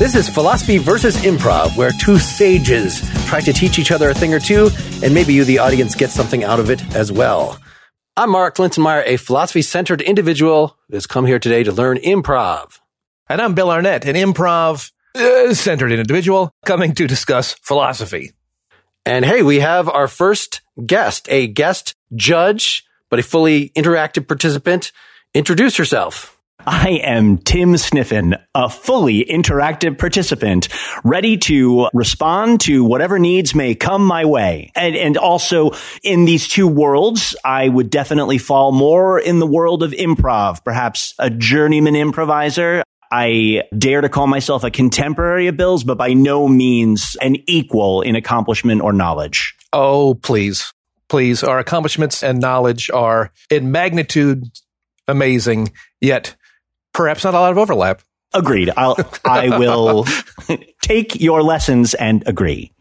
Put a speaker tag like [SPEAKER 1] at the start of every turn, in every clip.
[SPEAKER 1] This is Philosophy versus Improv, where two sages try to teach each other a thing or two, and maybe you, the audience, get something out of it as well. I'm Mark Linsenmayer, a philosophy centered individual who has come here today to learn improv.
[SPEAKER 2] And I'm Bill Arnett, an improv uh, centered individual coming to discuss philosophy.
[SPEAKER 1] And hey, we have our first guest, a guest judge, but a fully interactive participant. Introduce yourself.
[SPEAKER 3] I am Tim Sniffen, a fully interactive participant, ready to respond to whatever needs may come my way. And, and also in these two worlds, I would definitely fall more in the world of improv, perhaps a journeyman improviser. I dare to call myself a contemporary of Bill's, but by no means an equal in accomplishment or knowledge.
[SPEAKER 2] Oh, please, please. Our accomplishments and knowledge are in magnitude amazing, yet perhaps not a lot of overlap.
[SPEAKER 3] Agreed. I'll, I will take your lessons and agree.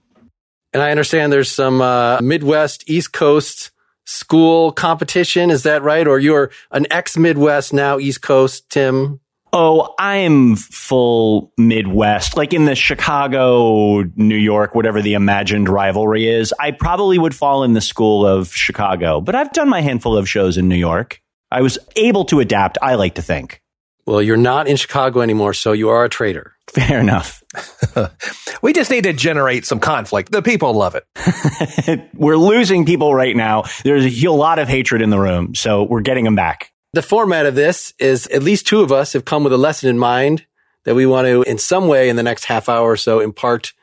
[SPEAKER 1] And I understand there's some uh, Midwest, East Coast school competition. Is that right? Or you're an ex Midwest, now East Coast, Tim?
[SPEAKER 3] Oh, I'm full Midwest, like in the Chicago, New York, whatever the imagined rivalry is. I probably would fall in the school of Chicago, but I've done my handful of shows in New York. I was able to adapt, I like to think.
[SPEAKER 1] Well, you're not in Chicago anymore, so you are a traitor.
[SPEAKER 3] Fair enough.
[SPEAKER 2] we just need to generate some conflict. The people love
[SPEAKER 3] it. we're losing people right now. There's a lot of hatred in the room, so we're getting them back.
[SPEAKER 1] The format of this is at least two of us have come with a lesson in mind that we want to, in some way, in the next half hour or so, impart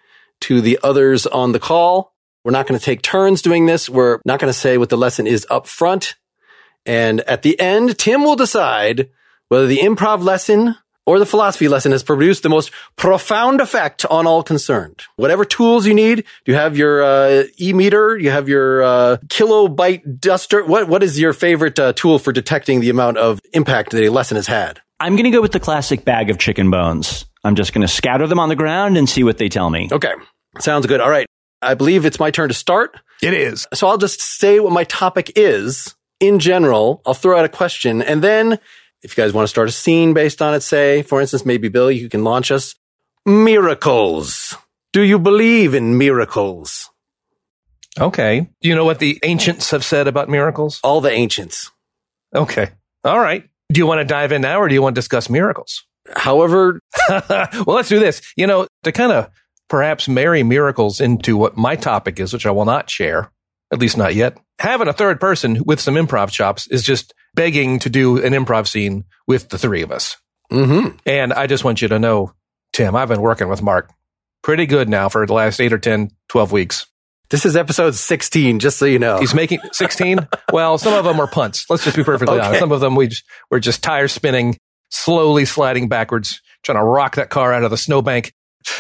[SPEAKER 1] to the others on the call. We're not going to take turns doing this. We're not going to say what the lesson is up front. And at the end, Tim will decide whether the improv lesson or the philosophy lesson has produced the most profound effect on all concerned. Whatever tools you need, you have your uh, e-meter, you have your uh, kilobyte duster. What what is your favorite uh, tool for detecting the amount of impact that a lesson has had?
[SPEAKER 3] I'm going to go with the classic bag of chicken bones. I'm just going to scatter them on the ground and see what they tell me.
[SPEAKER 1] Okay, sounds good. All right, I believe it's my turn to start.
[SPEAKER 2] It is.
[SPEAKER 1] So I'll just say what my topic is in general. I'll throw out a question, and then if you guys want to start a scene based on it, say, for instance, maybe Billy, you can launch us. Miracles. Do you believe in miracles?
[SPEAKER 2] Okay. Do you know what the ancients have said about miracles?
[SPEAKER 1] All the ancients.
[SPEAKER 2] Okay. All right. Do you want to dive in now or do you want to discuss miracles?
[SPEAKER 1] However.
[SPEAKER 2] well, let's do this. You know, to kind of perhaps marry miracles into what my topic is, which I will not share, at least not yet. Having a third person with some improv chops is just begging to do an improv scene with the three of us.
[SPEAKER 1] Mm-hmm.
[SPEAKER 2] And I just want you to know, Tim, I've been working with Mark pretty good now for the last eight or 10, 12 weeks.
[SPEAKER 1] This is episode 16, just so you know.
[SPEAKER 2] He's making 16. well, some of them are punts. Let's just be perfectly okay. honest. Some of them we just, we're just tire spinning, slowly sliding backwards, trying to rock that car out of the snowbank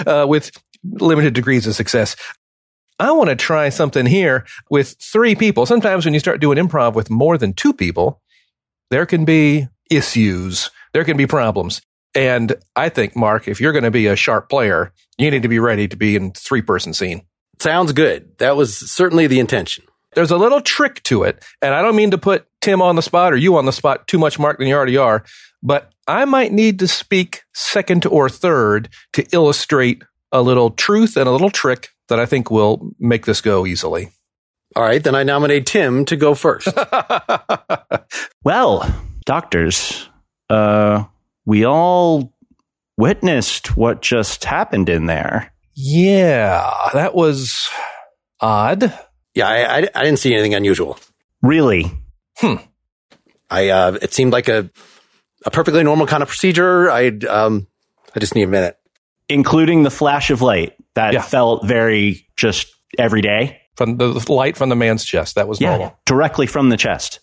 [SPEAKER 2] uh, with limited degrees of success. I want to try something here with three people. Sometimes when you start doing improv with more than two people, there can be issues. There can be problems. And I think, Mark, if you're going to be a sharp player, you need to be ready to be in three person scene.
[SPEAKER 1] Sounds good. That was certainly the intention.
[SPEAKER 2] There's a little trick to it. And I don't mean to put Tim on the spot or you on the spot too much, Mark, than you already are. But I might need to speak second or third to illustrate a little truth and a little trick that I think will make this go easily.
[SPEAKER 1] All right, then I nominate Tim to go first.
[SPEAKER 3] well, doctors, uh, we all witnessed what just happened in there.
[SPEAKER 2] Yeah, that was odd.
[SPEAKER 1] Yeah, I, I, I didn't see anything unusual.
[SPEAKER 3] Really?
[SPEAKER 2] Hmm.
[SPEAKER 1] I uh, it seemed like a a perfectly normal kind of procedure. I um I just need a minute.
[SPEAKER 3] Including the flash of light that yeah. felt very just every day
[SPEAKER 2] from the light from the man's chest. That was
[SPEAKER 3] yeah,
[SPEAKER 2] normal.
[SPEAKER 3] Directly from the chest.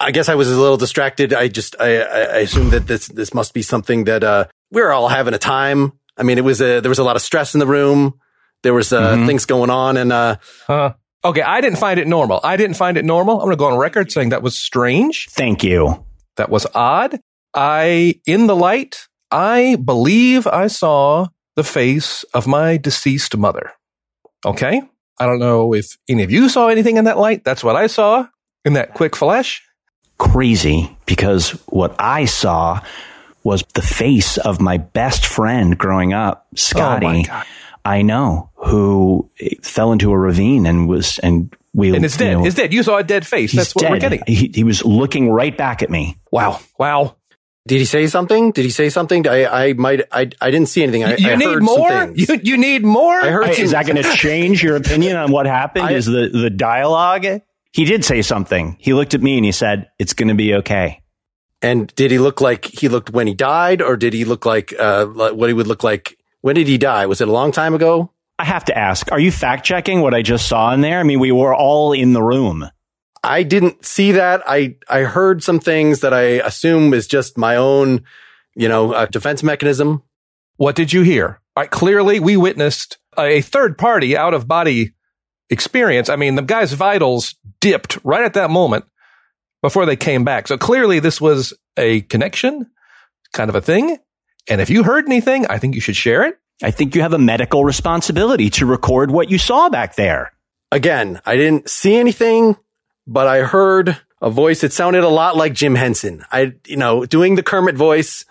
[SPEAKER 1] I guess I was a little distracted. I just I, I assumed that this this must be something that uh, we are all having a time. I mean, it was a, there was a lot of stress in the room. There was uh, mm-hmm. things going on, and uh,
[SPEAKER 2] huh. okay, I didn't find it normal. I didn't find it normal. I'm going to go on record saying that was strange.
[SPEAKER 3] Thank you.
[SPEAKER 2] That was odd. I in the light. I believe I saw the face of my deceased mother. Okay. I don't know if any of you saw anything in that light. That's what I saw in that quick flash.
[SPEAKER 3] Crazy because what I saw was the face of my best friend growing up, Scotty.
[SPEAKER 2] Oh
[SPEAKER 3] I know who fell into a ravine and was and we
[SPEAKER 2] And it's
[SPEAKER 3] you
[SPEAKER 2] dead.
[SPEAKER 3] know,
[SPEAKER 2] it's dead. You saw a dead face. That's what we're getting.
[SPEAKER 3] He, he was looking right back at me.
[SPEAKER 2] Wow. Wow.
[SPEAKER 1] Did he say something? Did he say something? I, I might, I, I didn't see anything. I,
[SPEAKER 2] You
[SPEAKER 1] I
[SPEAKER 2] need
[SPEAKER 1] heard
[SPEAKER 2] more?
[SPEAKER 1] things.
[SPEAKER 2] You, you need more?
[SPEAKER 1] I heard
[SPEAKER 3] Hey,
[SPEAKER 1] some-
[SPEAKER 3] is that going to change your opinion on what happened?
[SPEAKER 1] I-
[SPEAKER 3] is the the dialogue? He did say something. He looked at me and he said, "It's going to be okay."
[SPEAKER 1] And did he look like he looked when he died, or did he look like uh, like what he would look like? When did he die? Was it a long time ago?
[SPEAKER 3] I have to ask: Are you fact checking what I just saw in there? I mean, we were all in the room.
[SPEAKER 1] I didn't see that. I I heard some things that I assume is just my own, you know, uh, defense mechanism.
[SPEAKER 2] What did you hear? All right, clearly, we witnessed a third party out of body experience. I mean, the guy's vitals dipped right at that moment before they came back. So clearly, this was a connection kind of a thing. And if you heard anything, I think you should share it.
[SPEAKER 3] I think you have a medical responsibility to record what you saw back there.
[SPEAKER 1] Again, I didn't see anything, but I heard a voice. It sounded a lot like Jim Henson. I, you know, doing the Kermit voice.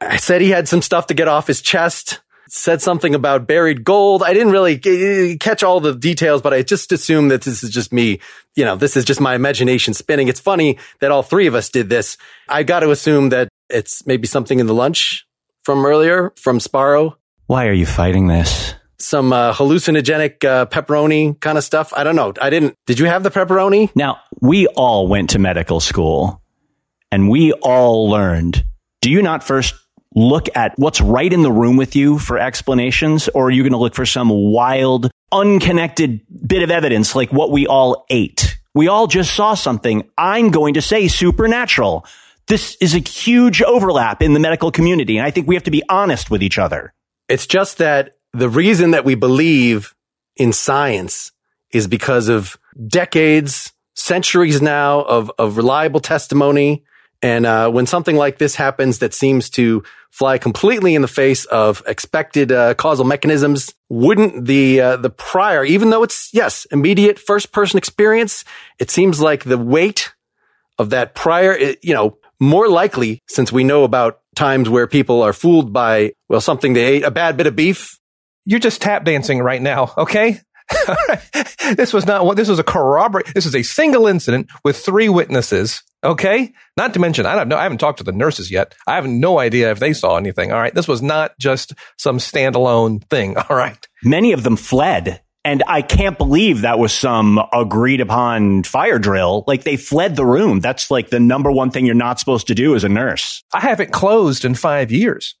[SPEAKER 1] I said he had some stuff to get off his chest. Said something about buried gold. I didn't really g- catch all the details, but I just assumed that this is just me. You know, this is just my imagination spinning. It's funny that all three of us did this. I got to assume that it's maybe something in the lunch from earlier from Sparrow.
[SPEAKER 3] Why are you fighting this?
[SPEAKER 1] Some uh, hallucinogenic uh, pepperoni kind of stuff. I don't know. I didn't. Did you have the pepperoni?
[SPEAKER 3] Now, we all went to medical school and we all learned. Do you not first look at what's right in the room with you for explanations, or are you going to look for some wild, unconnected bit of evidence like what we all ate? We all just saw something. I'm going to say supernatural. This is a huge overlap in the medical community, and I think we have to be honest with each other.
[SPEAKER 1] It's just that the reason that we believe in science is because of decades, centuries now of, of reliable testimony. And uh, when something like this happens that seems to fly completely in the face of expected uh, causal mechanisms, wouldn't the uh, the prior, even though it's yes immediate first person experience, it seems like the weight of that prior, you know, more likely since we know about times where people are fooled by well something they ate, a bad bit of beef.
[SPEAKER 2] You're just tap dancing right now, okay? this was not what this was a corroborate. This is a single incident with three witnesses. Okay. Not to mention, I don't know. I haven't talked to the nurses yet. I have no idea if they saw anything. All right. This was not just some standalone thing. All right.
[SPEAKER 3] Many of them fled. And I can't believe that was some agreed upon fire drill. Like they fled the room. That's like the number one thing you're not supposed to do as a nurse.
[SPEAKER 2] I haven't closed in five years.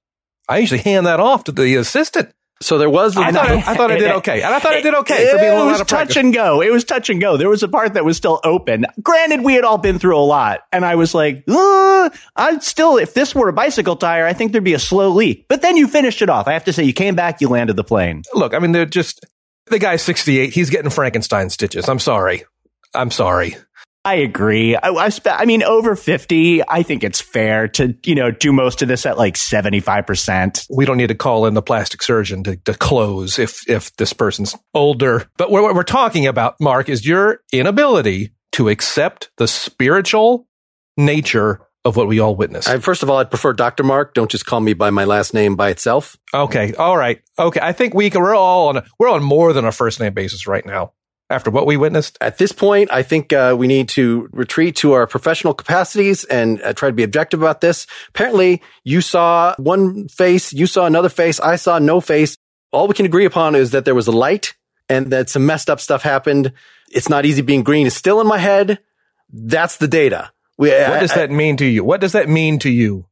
[SPEAKER 2] I usually hand that off to the assistant.
[SPEAKER 1] So there was the
[SPEAKER 2] I thought I, I thought I did okay. And I thought I did okay for being a
[SPEAKER 3] it
[SPEAKER 2] little
[SPEAKER 3] was
[SPEAKER 2] out of
[SPEAKER 3] touch
[SPEAKER 2] practice.
[SPEAKER 3] and go. It was touch and go. There was a part that was still open. Granted, we had all been through a lot, and I was like, uh, I'd still, if this were a bicycle tire, I think there'd be a slow leak. But then you finished it off. I have to say, you came back, you landed the plane.
[SPEAKER 2] Look, I mean, they're just, the guy's 68. He's getting Frankenstein stitches. I'm sorry. I'm sorry.
[SPEAKER 3] I agree. I, I, spe- I mean, over 50, I think it's fair to, you know, do most of this at like 75%.
[SPEAKER 2] we don't need to call in the plastic surgeon to, to close if if this person's older. But what what we're talking about, Mark, is your inability to accept the spiritual nature of what we all witness.
[SPEAKER 1] I, first of all, I'd prefer Dr. Mark. Don't just call me by my last name by itself.
[SPEAKER 2] okay, all right, okay. I think we can. We're all on. We're on more than a first name basis right now. After what we witnessed,
[SPEAKER 1] At this point, I think uh, we need to retreat to our professional capacities and uh, try to be objective about this. Apparently, you saw one face, you saw another face, I saw no face. All we can agree upon is that there was a light and that some messed up stuff happened. It's not easy being green is still in my head. That's the data. We,
[SPEAKER 2] what does that mean to you? What does that mean to you?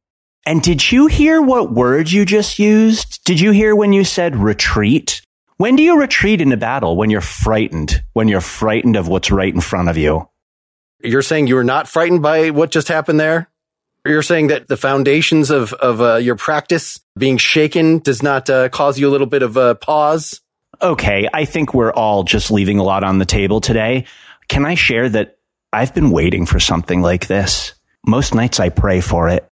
[SPEAKER 3] And did you hear what word you just used? Did you hear when you said retreat? When do you retreat into battle? When you're frightened, when you're frightened of what's right in front of you.
[SPEAKER 1] You're saying you were not frightened by what just happened there? You're saying that the foundations of, of uh, your practice being shaken does not uh, cause you a little bit of a pause?
[SPEAKER 3] Okay, I think we're all just leaving a lot on the table today. Can I share that I've been waiting for something like this? Most nights I pray for it.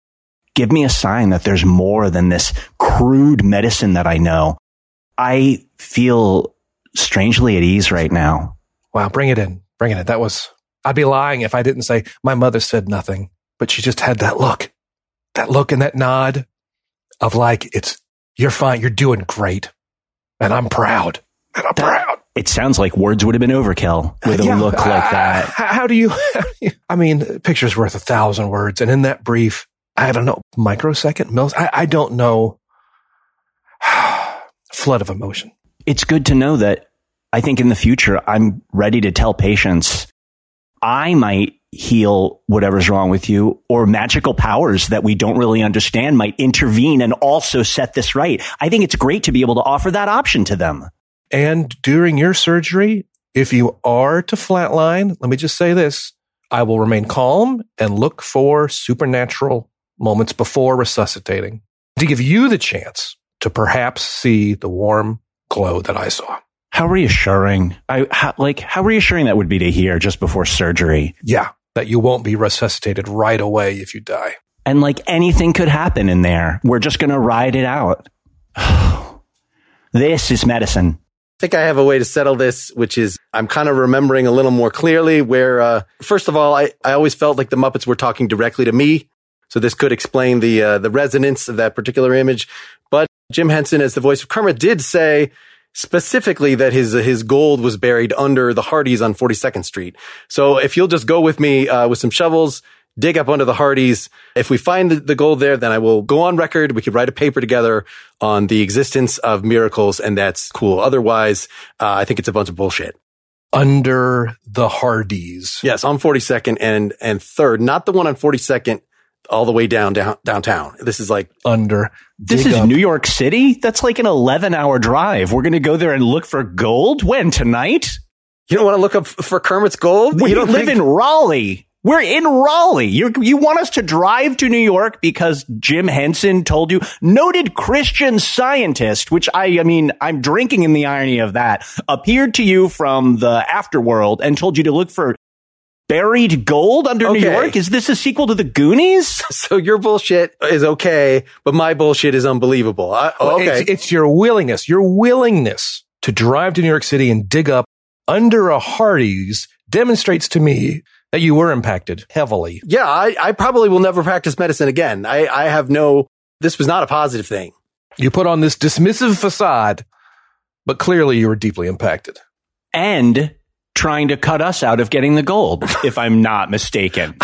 [SPEAKER 3] Give me a sign that there's more than this crude medicine that I know. I feel strangely at ease right now.
[SPEAKER 2] Wow, bring it in, bring it in. That was. I'd be lying if I didn't say my mother said nothing, but she just had that look. that look and that nod of like, it's, you're fine. You're doing great. And I'm proud. And I'm
[SPEAKER 3] That-
[SPEAKER 2] proud.
[SPEAKER 3] It sounds like words would have been overkill with a
[SPEAKER 2] Yeah,
[SPEAKER 3] look like
[SPEAKER 2] uh,
[SPEAKER 3] that.
[SPEAKER 2] How, how do you, I mean, picture's worth a thousand words. And in that brief, I don't know, microsecond, millis, I, I don't know, flood of emotion.
[SPEAKER 3] It's good to know that I think in the future, I'm ready to tell patients I might heal whatever's wrong with you or magical powers that we don't really understand might intervene and also set this right. I think it's great to be able to offer that option to them.
[SPEAKER 2] And during your surgery, if you are to flatline, let me just say this I will remain calm and look for supernatural moments before resuscitating to give you the chance to perhaps see the warm glow that I saw.
[SPEAKER 3] How reassuring. I how, like how reassuring that would be to hear just before surgery.
[SPEAKER 2] Yeah, that you won't be resuscitated right away if you die.
[SPEAKER 3] And like anything could happen in there. We're just going to ride it out. this is medicine.
[SPEAKER 1] I think I have a way to settle this, which is I'm kind of remembering a little more clearly where, uh, first of all, I, I always felt like the Muppets were talking directly to me. So this could explain the, uh, the resonance of that particular image. But Jim Henson, as the voice of Kermit, did say specifically that his, his gold was buried under the Hardee's on 42nd Street. So if you'll just go with me, uh, with some shovels, dig up under the Hardee's. If we find the, gold there, then I will go on record. We could write a paper together on the existence of miracles, and that's cool. Otherwise, uh, I think it's a bunch of bullshit.
[SPEAKER 2] Under the Hardee's.
[SPEAKER 1] Yes, on 42nd and and third, not the one on 42nd all the way down, down downtown. This is like
[SPEAKER 2] Under.
[SPEAKER 3] This is
[SPEAKER 2] up.
[SPEAKER 3] New York City? That's like an 11 hour drive. We're going to go there and look for gold? When? Tonight?
[SPEAKER 1] you don't want to look up for Kermit's gold.
[SPEAKER 3] We
[SPEAKER 1] you don't
[SPEAKER 3] live
[SPEAKER 1] think-
[SPEAKER 3] in Raleigh. We're in Raleigh. You you want us to drive to New York because Jim Henson told you, noted Christian scientist, which I, I mean, I'm drinking in the irony of that, appeared to you from the afterworld and told you to look for buried gold under New York. Is this a sequel to the Goonies?
[SPEAKER 1] so your bullshit is okay, but my bullshit is unbelievable. I, okay,
[SPEAKER 2] It's, it's your willingness, your willingness to drive to New York City and dig up under a Hardee's demonstrates to me that you were impacted heavily.
[SPEAKER 1] yeah, I, I probably will never practice medicine again. I, I have no. This was not a positive thing.
[SPEAKER 2] You put on this dismissive facade, but clearly you were deeply impacted.
[SPEAKER 3] And trying to cut us out of getting the gold, if I'm not mistaken.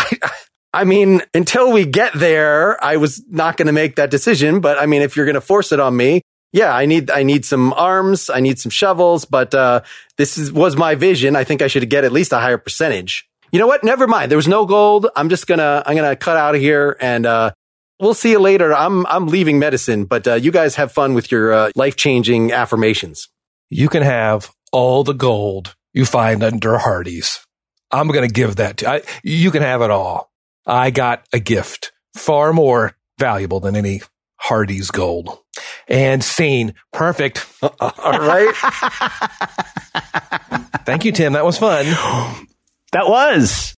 [SPEAKER 1] I mean, until we get there, I was not going to make that decision. But I mean, if you're going to force it on me, yeah, I need, I need some arms. I need some shovels, but, uh, this is, was my vision. I think I should get at least a higher percentage. You know what? Never mind. There was no gold. I'm just gonna, I'm gonna cut out of here and, uh, we'll see you later. I'm, I'm leaving medicine, but, uh, you guys have fun with your, uh, life changing affirmations.
[SPEAKER 2] You can have all the gold you find under Hardee's. I'm going to give that to I, you. Can have it all. I got a gift far more valuable than any Hardee's gold. And scene. Perfect.
[SPEAKER 1] All right.
[SPEAKER 2] Thank you, Tim. That was fun.
[SPEAKER 3] That was.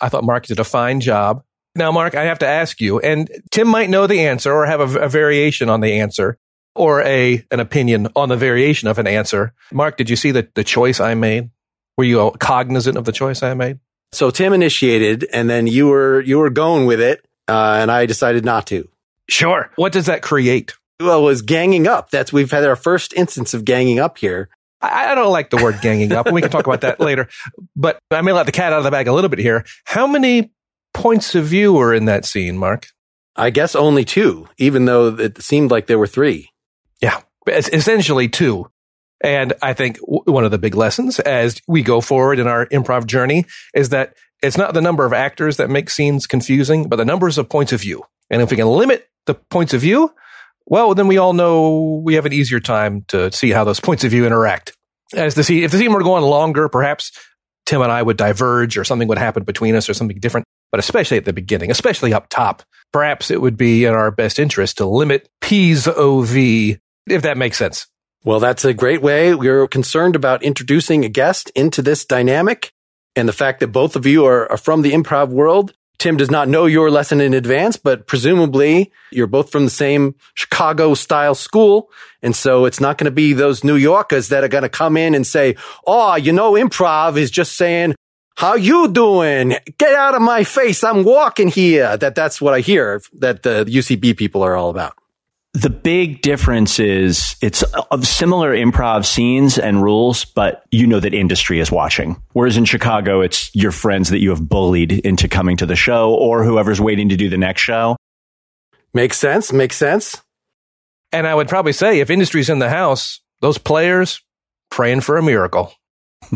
[SPEAKER 2] I thought Mark did a fine job. Now, Mark, I have to ask you, and Tim might know the answer or have a, a variation on the answer or a an opinion on the variation of an answer. Mark, did you see the, the choice I made? Were you cognizant of the choice I made?
[SPEAKER 1] So Tim initiated and then you were, you were going with it. Uh, and I decided not to.
[SPEAKER 2] Sure. What does that create?
[SPEAKER 1] Well, it was ganging up. That's we've had our first instance of ganging up here.
[SPEAKER 2] I, I don't like the word ganging up. We can talk about that later. But I may let the cat out of the bag a little bit here. How many points of view were in that scene, Mark?
[SPEAKER 1] I guess only two, even though it seemed like there were three.
[SPEAKER 2] Essentially two. And I think one of the big lessons as we go forward in our improv journey is that it's not the number of actors that make scenes confusing, but the numbers of points of view. And if we can limit the points of view, well, then we all know we have an easier time to see how those points of view interact. As the scene, if the scene were going longer, perhaps Tim and I would diverge or something would happen between us or something different. But especially at the beginning, especially up top, perhaps it would be in our best interest to limit P's OV, if that makes sense.
[SPEAKER 1] Well, that's a great way. We're concerned about introducing a guest into this dynamic and the fact that both of you are, are from the improv world. Tim does not know your lesson in advance, but presumably you're both from the same Chicago style school. And so it's not going to be those New Yorkers that are going to come in and say, Oh, you know, improv is just saying, how you doing? Get out of my face. I'm walking here. That that's what I hear that the UCB people are all about.
[SPEAKER 3] The big difference is it's of similar improv scenes and rules, but you know that industry is watching. Whereas in Chicago, it's your friends that you have bullied into coming to the show or whoever's waiting to do the next show.
[SPEAKER 1] Makes sense. Makes sense.
[SPEAKER 2] And I would probably say if industry's in the house, those players praying for a miracle.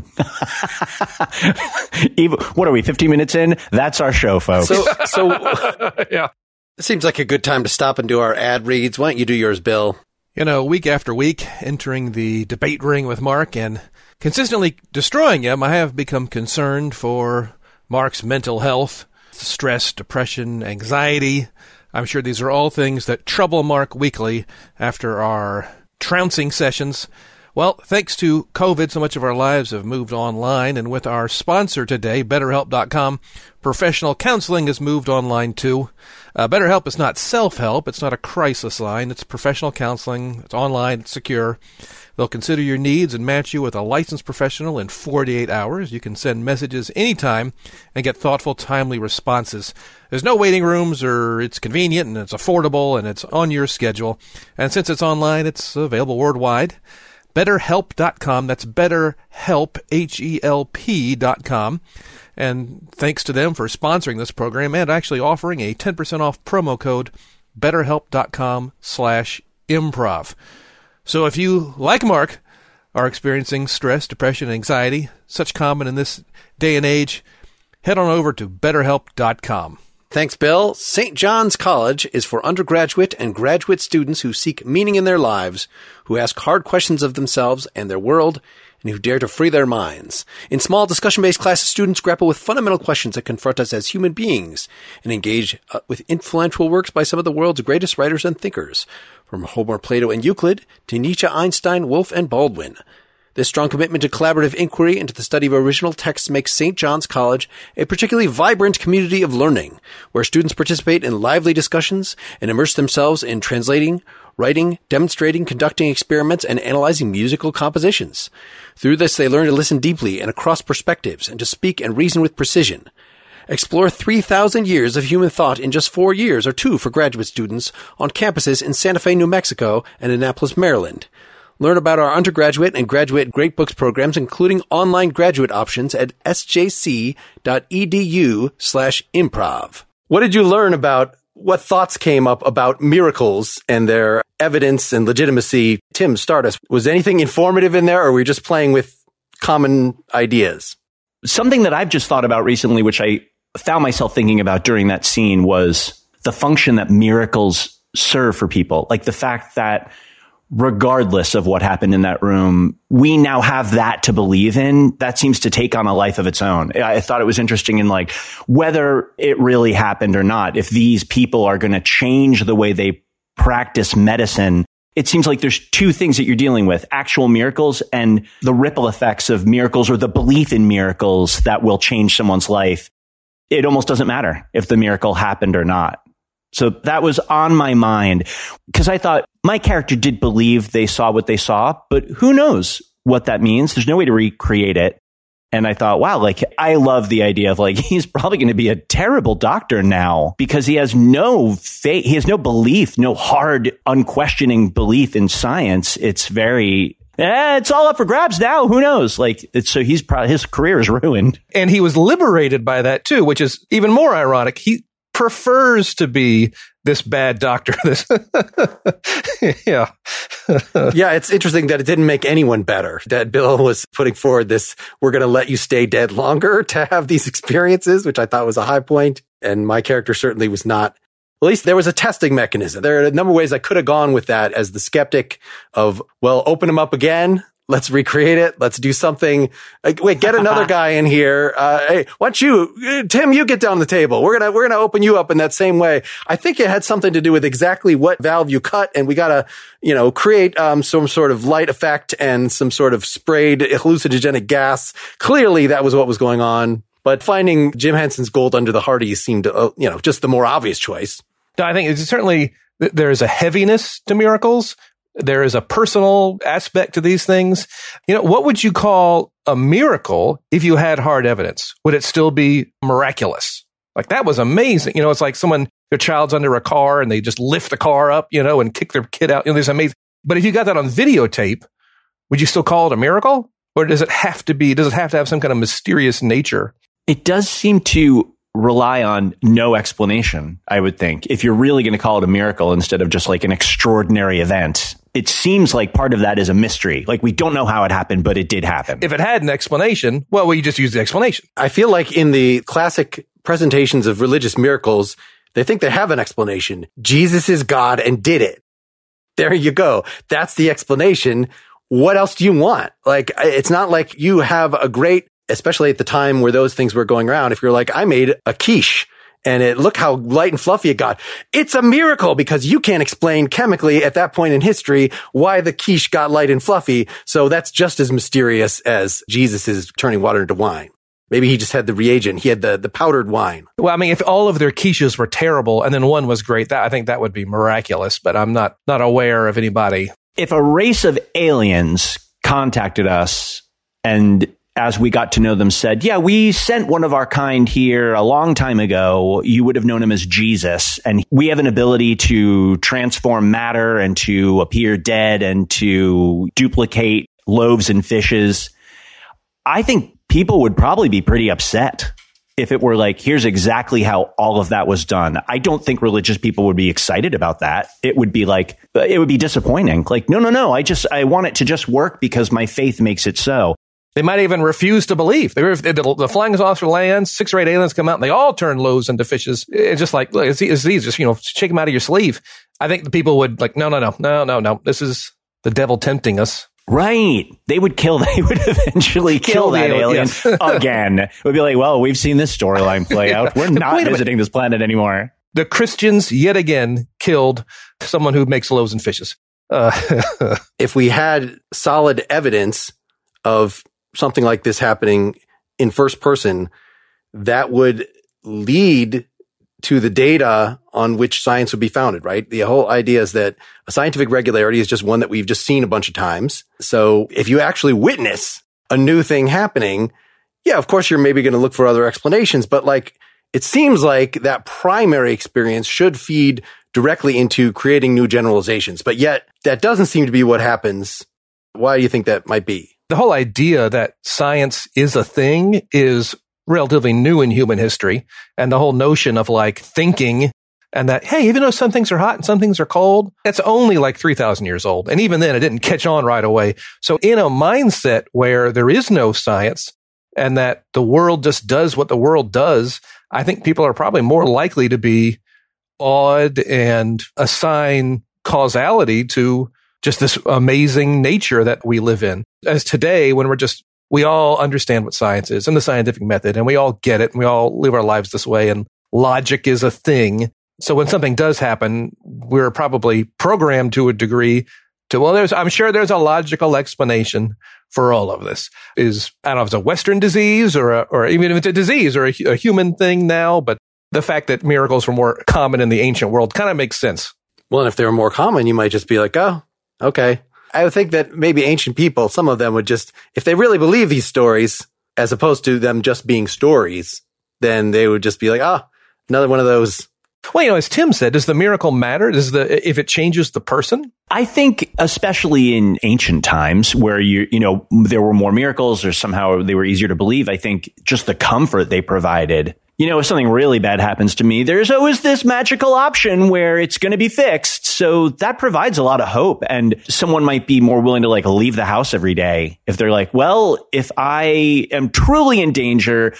[SPEAKER 3] Even, what are we, 15 minutes in? That's our show, folks.
[SPEAKER 1] So, so
[SPEAKER 2] yeah.
[SPEAKER 1] It seems like a good time to stop and do our ad reads. Why don't you do yours, Bill?
[SPEAKER 2] You know, week after week, entering the debate ring with Mark and consistently destroying him, I have become concerned for Mark's mental health, stress, depression, anxiety. I'm sure these are all things that trouble Mark weekly after our trouncing sessions. Well, thanks to COVID, so much of our lives have moved online, and with our sponsor today, BetterHelp.com, professional counseling has moved online too. Uh, BetterHelp is not self-help; it's not a crisis line. It's professional counseling. It's online. It's secure. They'll consider your needs and match you with a licensed professional in 48 hours. You can send messages anytime and get thoughtful, timely responses. There's no waiting rooms, or it's convenient and it's affordable and it's on your schedule. And since it's online, it's available worldwide betterhelp.com. That's betterhelp. And thanks to them for sponsoring this program and actually offering a 10% off promo code, betterhelp.com slash improv. So if you, like Mark, are experiencing stress, depression, anxiety, such common in this day and age, head on over to betterhelp.com.
[SPEAKER 1] Thanks, Bill. St. John's College is for undergraduate and graduate students who seek meaning in their lives, who ask hard questions of themselves and their world, and who dare to free their minds. In small discussion-based classes, students grapple with fundamental questions that confront us as human beings and engage uh, with influential works by some of the world's greatest writers and thinkers, from Homer, Plato, and Euclid to Nietzsche, Einstein, Woolf, and Baldwin. This strong commitment to collaborative inquiry into the study of original texts makes St. John's College a particularly vibrant community of learning, where students participate in lively discussions and immerse themselves in translating, writing, demonstrating, conducting experiments, and analyzing musical compositions. Through this, they learn to listen deeply and across perspectives and to speak and reason with precision. Explore 3,000 years of human thought in just four years or two for graduate students on campuses in Santa Fe, New Mexico and Annapolis, Maryland. Learn about our undergraduate and graduate Great Books programs, including online graduate options at sjc.edu slash improv. What did you learn about what thoughts came up about miracles and their evidence and legitimacy? Tim, start us. Was anything informative in there or were we just playing with common ideas?
[SPEAKER 3] Something that I've just thought about recently, which I found myself thinking about during that scene was the function that miracles serve for people. Like the fact that regardless of what happened in that room, we now have that to believe in. That seems to take on a life of its own. I thought it was interesting in like whether it really happened or not. If these people are going to change the way they practice medicine, it seems like there's two things that you're dealing with actual miracles and the ripple effects of miracles or the belief in miracles that will change someone's life. It almost doesn't matter if the miracle happened or not. So that was on my mind because I thought my character did believe they saw what they saw, but who knows what that means? There's no way to recreate it. And I thought, wow, like I love the idea of like he's probably going to be a terrible doctor now because he has no faith, he has no belief, no hard, unquestioning belief in science. It's very Eh, it's all up for grabs now. Who knows? Like, so he's probably his career is ruined.
[SPEAKER 2] And he was liberated by that too, which is even more ironic. He prefers to be this bad doctor. This, yeah,
[SPEAKER 1] yeah. It's interesting that it didn't make anyone better. That Bill was putting forward this: "We're going to let you stay dead longer to have these experiences," which I thought was a high point. And my character certainly was not. At least there was a testing mechanism. There are a number of ways I could have gone with that as the skeptic of, well, open them up again let's recreate it. Let's do something. Like, wait, get another guy in here. Uh, hey, why don't you, Tim, you get down the table. We're going to, we're going to open you up in that same way. I think it had something to do with exactly what valve you cut. And we got to, you know, create, um, some sort of light effect and some sort of sprayed hallucinogenic gas. Clearly that was what was going on. But finding Jim Henson's gold under the Hardy seemed, uh, you know, just the more obvious choice.
[SPEAKER 2] I think it's certainly, there's a heaviness to miracles There is a personal aspect to these things. You know, what would you call a miracle if you had hard evidence? Would it still be miraculous? Like that was amazing. You know, it's like someone, their child's under a car and they just lift the car up, you know, and kick their kid out. You know, there's amazing. But if you got that on videotape, would you still call it a miracle? Or does it have to be, does it have to have some kind of mysterious nature?
[SPEAKER 3] It does seem to rely on no explanation, I would think. If you're really going to call it a miracle instead of just like an extraordinary event, it seems like part of that is a mystery. Like we don't know how it happened, but it did happen.
[SPEAKER 2] If it had an explanation, well, we just use the explanation.
[SPEAKER 1] I feel like in the classic presentations of religious miracles, they think they have an explanation. Jesus is God and did it. There you go. That's the explanation. What else do you want? Like, it's not like you have a great especially at the time where those things were going around, if you're like, I made a quiche and it look how light and fluffy it got. It's a miracle because you can't explain chemically at that point in history why the quiche got light and fluffy. So that's just as mysterious as Jesus is turning water into wine. Maybe he just had the reagent. He had the, the powdered wine.
[SPEAKER 2] Well, I mean, if all of their quiches were terrible and then one was great, that I think that would be miraculous, but I'm not, not aware of anybody.
[SPEAKER 3] If a race of aliens contacted us and as we got to know them, said, Yeah, we sent one of our kind here a long time ago. You would have known him as Jesus. And we have an ability to transform matter and to appear dead and to duplicate loaves and fishes. I think people would probably be pretty upset if it were like, here's exactly how all of that was done. I don't think religious people would be excited about that. It would be like, it would be disappointing. Like, no, no, no. I just, I want it to just work because my faith makes it so.
[SPEAKER 2] They might even refuse to believe. They, the, the flying saucer lands, six or eight aliens come out, and they all turn loaves into fishes. It's just like, look, it's, it's these, just, you know, shake them out of your sleeve. I think the people would like, no, no, no, no, no, no. This is the devil tempting us.
[SPEAKER 3] Right. They would kill, they would eventually kill, kill that alien, alien again. It would be like, well, we've seen this storyline play out. We're not visiting this planet anymore.
[SPEAKER 2] The Christians yet again killed someone who makes loaves and fishes. Uh,
[SPEAKER 1] if we had solid evidence of something like this happening in first person, that would lead to the data on which science would be founded, right? The whole idea is that a scientific regularity is just one that we've just seen a bunch of times. So if you actually witness a new thing happening, yeah, of course you're maybe going to look for other explanations, but like it seems like that primary experience should feed directly into creating new generalizations. But yet that doesn't seem to be what happens. Why do you think that might be?
[SPEAKER 2] The whole idea that science is a thing is relatively new in human history. And the whole notion of like thinking and that, hey, even though some things are hot and some things are cold, that's only like 3,000 years old. And even then, it didn't catch on right away. So in a mindset where there is no science and that the world just does what the world does, I think people are probably more likely to be awed and assign causality to just this amazing nature that we live in. As today, when we're just, we all understand what science is and the scientific method, and we all get it, and we all live our lives this way, and logic is a thing. So when something does happen, we're probably programmed to a degree to, well, there's, I'm sure there's a logical explanation for all of this. Is, I don't know if it's a Western disease or, a, or even if it's a disease or a, a human thing now, but the fact that miracles were more common in the ancient world kind of makes sense.
[SPEAKER 1] Well, and if they were more common, you might just be like, oh, Okay. I would think that maybe ancient people, some of them would just, if they really believe these stories, as opposed to them just being stories, then they would just be like, ah, oh, another one of those.
[SPEAKER 2] Well, you know, as Tim said, does the miracle matter? Does the, if it changes the person?
[SPEAKER 3] I think, especially in ancient times where you, you know, there were more miracles or somehow they were easier to believe, I think just the comfort they provided you know, if something really bad happens to me, there's always this magical option where it's going to be fixed. So that provides a lot of hope. And someone might be more willing to like leave the house every day if they're like, well, if I am truly in danger,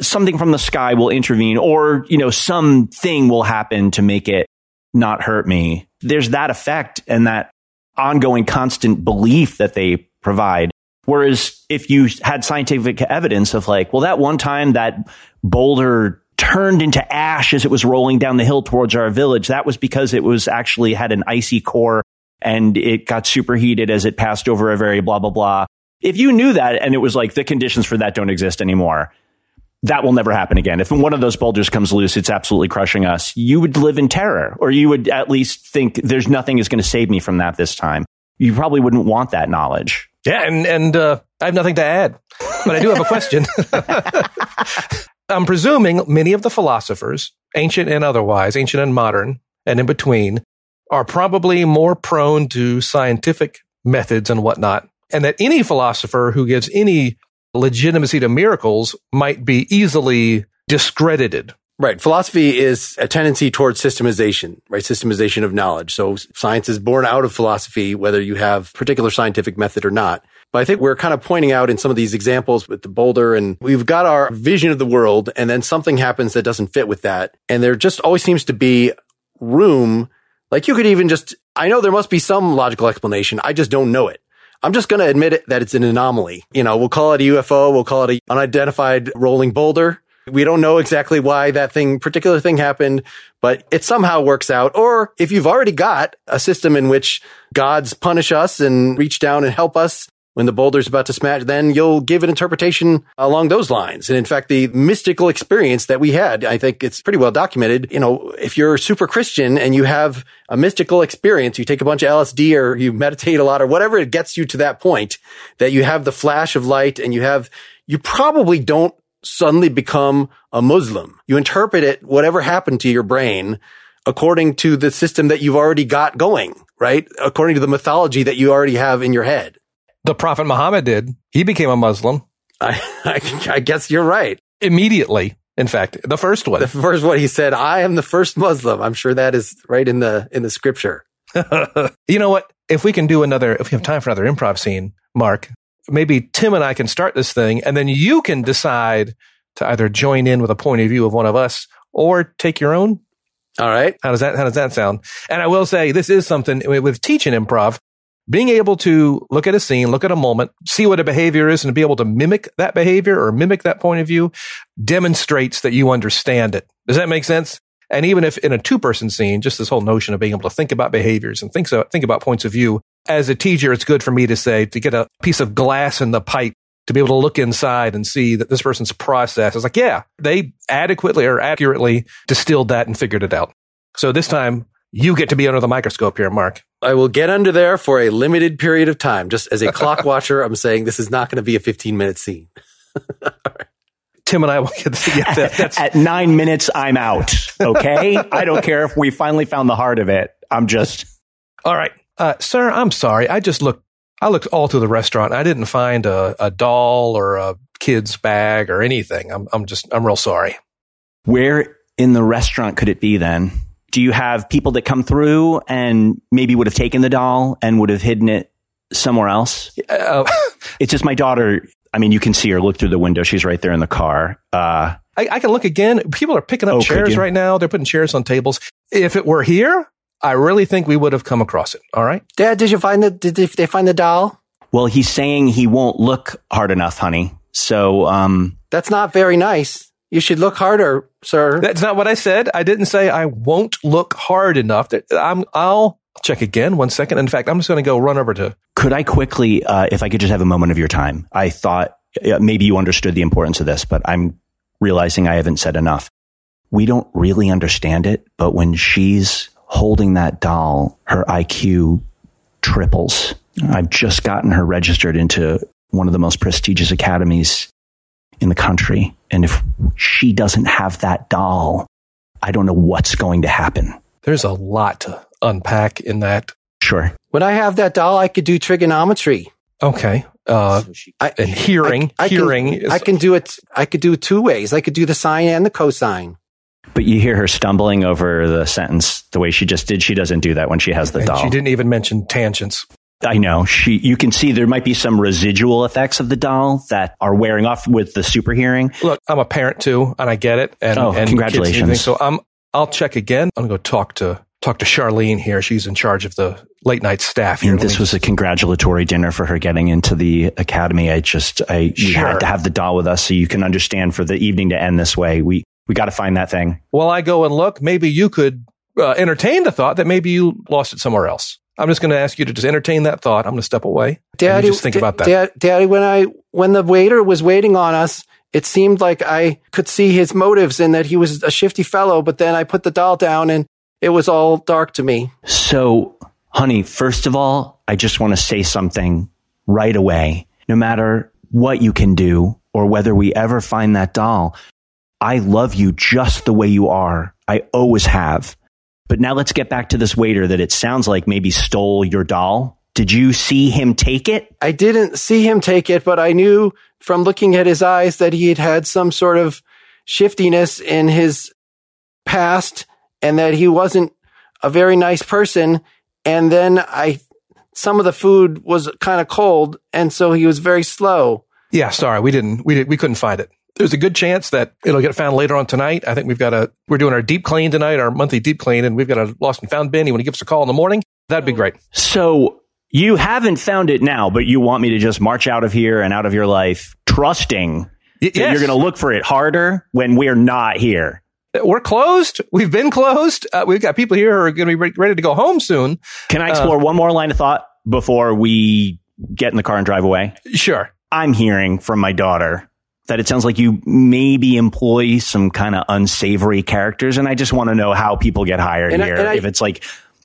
[SPEAKER 3] something from the sky will intervene or, you know, something will happen to make it not hurt me. There's that effect and that ongoing constant belief that they provide. Whereas if you had scientific evidence of like, well, that one time that boulder turned into ash as it was rolling down the hill towards our village, that was because it was actually had an icy core and it got superheated as it passed over a very blah, blah, blah. If you knew that and it was like the conditions for that don't exist anymore, that will never happen again. If one of those boulders comes loose, it's absolutely crushing us. You would live in terror, or you would at least think there's nothing is going to save me from that this time. you probably wouldn't want that knowledge.
[SPEAKER 2] Yeah, and and uh, I have nothing to add, but I do have a question. I'm presuming many of the philosophers, ancient and otherwise, ancient and modern, and in between, are probably more prone to scientific methods and whatnot, and that any philosopher who gives any legitimacy to miracles might be easily discredited.
[SPEAKER 1] Right. Philosophy is a tendency towards systemization, right? Systemization of knowledge. So science is born out of philosophy, whether you have particular scientific method or not. But I think we're kind of pointing out in some of these examples with the boulder and we've got our vision of the world and then something happens that doesn't fit with that. And there just always seems to be room. Like you could even just, I know there must be some logical explanation. I just don't know it. I'm just going to admit it that it's an anomaly. You know, we'll call it a UFO. We'll call it an unidentified rolling boulder. We don't know exactly why that thing, particular thing happened, but it somehow works out. Or if you've already got a system in which gods punish us and reach down and help us when the boulder's about to smash, then you'll give an interpretation along those lines. And in fact, the mystical experience that we had, I think it's pretty well documented. You know, if you're super Christian and you have a mystical experience, you take a bunch of LSD or you meditate a lot or whatever it gets you to that point that you have the flash of light and you have, you probably don't suddenly become a Muslim. You interpret it, whatever happened to your brain according to the system that you've already got going, right? According to the mythology that you already have in your head.
[SPEAKER 2] The Prophet Muhammad did. He became a Muslim.
[SPEAKER 1] I, I, I guess you're right.
[SPEAKER 2] Immediately. In fact, the first one.
[SPEAKER 1] The first one he said, I am the first Muslim. I'm sure that is right in the, in the scripture.
[SPEAKER 2] you know what? If we can do another, if we have time for another improv scene, Mark, maybe Tim and I can start this thing and then you can decide to either join in with a point of view of one of us or take your own.
[SPEAKER 1] All right.
[SPEAKER 2] How does that, how does that sound? And I will say this is something with teaching improv, being able to look at a scene, look at a moment, see what a behavior is and be able to mimic that behavior or mimic that point of view demonstrates that you understand it. Does that make sense? And even if in a two person scene, just this whole notion of being able to think about behaviors and think, so, think about points of view. As a teacher, it's good for me to say, to get a piece of glass in the pipe to be able to look inside and see that this person's process is like, yeah, they adequately or accurately distilled that and figured it out. So this time you get to be under the microscope here, Mark.
[SPEAKER 1] I will get under there for a limited period of time. Just as a clock watcher, I'm saying this is not going to be a 15 minute scene.
[SPEAKER 2] Tim and I will get to get that.
[SPEAKER 3] That's- At nine minutes, I'm out. Okay. I don't care if we finally found the heart of it. I'm just.
[SPEAKER 2] All right. Uh, sir, I'm sorry. I just looked, I looked all through the restaurant. I didn't find a, a doll or a kid's bag or anything. I'm, I'm just, I'm real sorry.
[SPEAKER 3] Where in the restaurant could it be then? Do you have people that come through and maybe would have taken the doll and would have hidden it somewhere else? Uh, it's just my daughter. I mean, you can see her look through the window. She's right there in the car. Uh,
[SPEAKER 2] I, I, can look again. People are picking up oh, chairs right now. They're putting chairs on tables. If it were here, I really think we would have come across it. All right.
[SPEAKER 1] Dad, did you find the, did they find the doll?
[SPEAKER 3] Well, he's saying he won't look hard enough, honey. So, um,
[SPEAKER 1] that's not very nice. You should look harder, sir.
[SPEAKER 2] That's not what I said. I didn't say I won't look hard enough. I'm, I'll check again. One second. In fact, I'm just going to go run over to.
[SPEAKER 3] Could I quickly, uh, if I could just have a moment of your time? I thought uh, maybe you understood the importance of this, but I'm realizing I haven't said enough. We don't really understand it, but when she's holding that doll, her IQ triples. I've just gotten her registered into one of the most prestigious academies in the country. And if she doesn't have that doll, I don't know what's going to happen.
[SPEAKER 2] There's a lot to unpack in that.
[SPEAKER 3] Sure.
[SPEAKER 1] When I have that doll, I could do trigonometry.
[SPEAKER 2] Okay. Uh, I, and hearing, I, I hearing.
[SPEAKER 1] Can, is, I can do it. I could do it two ways. I could do the sine and the cosine.
[SPEAKER 3] But you hear her stumbling over the sentence the way she just did. She doesn't do that when she has the doll.
[SPEAKER 2] She didn't even mention tangents.
[SPEAKER 3] I know. She, you can see there might be some residual effects of the doll that are wearing off with the super hearing.
[SPEAKER 2] Look, I'm a parent too, and I get it. And,
[SPEAKER 3] oh,
[SPEAKER 2] and
[SPEAKER 3] congratulations.
[SPEAKER 2] So I'm, I'll check again. I'm going to go talk to, talk to Charlene here. She's in charge of the late night staff here.
[SPEAKER 3] And this was a congratulatory dinner for her getting into the academy. I just, I sure. had to have the doll with us so you can understand for the evening to end this way. We, we got to find that thing.
[SPEAKER 2] Well, I go and look, maybe you could uh, entertain the thought that maybe you lost it somewhere else. I'm just going to ask you to just entertain that thought. I'm going to step away.
[SPEAKER 1] Daddy,
[SPEAKER 2] just think d- about that.
[SPEAKER 1] Dad, Daddy, when I when the waiter was waiting on us, it seemed like I could see his motives and that he was a shifty fellow. But then I put the doll down and it was all dark to me.
[SPEAKER 3] So, honey, first of all, I just want to say something right away. No matter what you can do or whether we ever find that doll, I love you just the way you are. I always have. But now let's get back to this waiter that it sounds like maybe stole your doll. Did you see him take it?
[SPEAKER 1] I didn't see him take it, but I knew from looking at his eyes that he had had some sort of shiftiness in his past and that he wasn't a very nice person. And then I, some of the food was kind of cold. And so he was very slow.
[SPEAKER 2] Yeah. Sorry. We didn't, we did, we couldn't find it. There's a good chance that it'll get found later on tonight. I think we've got a, we're doing our deep clean tonight, our monthly deep clean, and we've got a lost and found bin. You want to give us a call in the morning? That'd be great.
[SPEAKER 3] So you haven't found it now, but you want me to just march out of here and out of your life, trusting
[SPEAKER 2] Y-
[SPEAKER 3] that you're going to look for it harder when we're not here.
[SPEAKER 2] We're closed. We've been closed. Uh, we've got people here who are going to be ready to go home soon.
[SPEAKER 3] Can I explore one more line of thought before we get in the car and drive away?
[SPEAKER 2] Sure.
[SPEAKER 3] I'm hearing from my daughter that it sounds like you maybe employ some kind of unsavory characters, and I just want to know how people get hired
[SPEAKER 1] And
[SPEAKER 3] here.
[SPEAKER 1] I-
[SPEAKER 3] if it's like,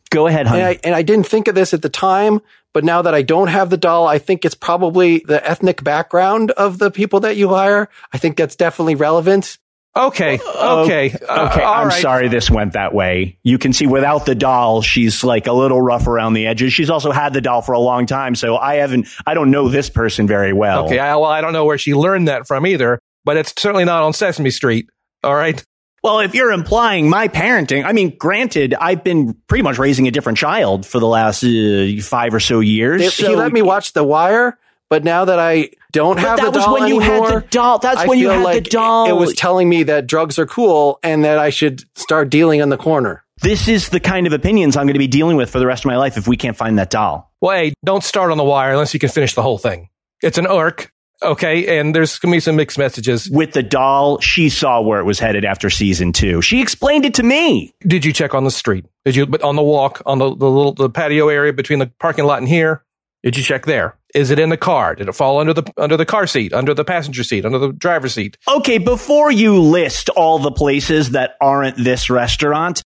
[SPEAKER 3] go ahead, honey.
[SPEAKER 1] And I, and I didn't think of this at the time, but now that I don't have the doll, I think it's probably the ethnic background of the people that you hire. I think that's definitely relevant.
[SPEAKER 2] Okay.
[SPEAKER 3] Oh,
[SPEAKER 2] Okay.
[SPEAKER 3] okay,
[SPEAKER 2] Uh,
[SPEAKER 3] I'm
[SPEAKER 2] right.
[SPEAKER 3] sorry this went that way. You can see without the doll, she's like a little rough around the edges. She's also had the doll for a long time, so I haven't, I don't know this person very well.
[SPEAKER 2] Okay. I, well, I don't know where she learned that from either, but it's certainly not on Sesame Street. All right.
[SPEAKER 3] Well, if you're implying my parenting, I mean, granted, I've been pretty much raising a different child for the last uh, five or so years.
[SPEAKER 1] They-
[SPEAKER 3] so-
[SPEAKER 1] he let me watch The Wire, but now that I don't
[SPEAKER 3] But
[SPEAKER 1] have
[SPEAKER 3] that
[SPEAKER 1] the
[SPEAKER 3] was
[SPEAKER 1] doll
[SPEAKER 3] when you had the doll. That's
[SPEAKER 1] I
[SPEAKER 3] when you had
[SPEAKER 1] like
[SPEAKER 3] the doll.
[SPEAKER 1] It, it was telling me that drugs are cool and that I should start dealing in the corner.
[SPEAKER 3] this is the kind of opinions I'm going to be dealing with for the rest of my life if we can't find that doll.
[SPEAKER 2] Well, hey, don't start on the wire unless you can finish the whole thing. It's an arc. Okay. And there's going to be some mixed messages.
[SPEAKER 3] With the doll, she saw where it was headed after season two. She explained it to me.
[SPEAKER 2] Did you check on the street? Did you, but on the walk, on the, the little, the patio area between the parking lot and here? Did you check there? Is it in the car? Did it fall under the, under the car seat, under the passenger seat, under the driver's seat?
[SPEAKER 3] Okay, before you list all the places that aren't this restaurant,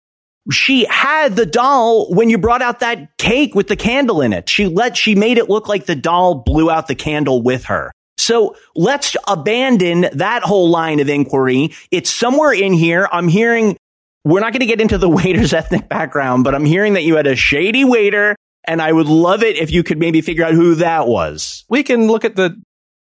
[SPEAKER 3] she had the doll when you brought out that cake with the candle in it. She let, she made it look like the doll blew out the candle with her. So let's abandon that whole line of inquiry. It's somewhere in here. I'm hearing, we're not going to get into the waiter's ethnic background, but I'm hearing that you had a shady waiter and I would love it if you could maybe figure out who that was.
[SPEAKER 2] We can look at the,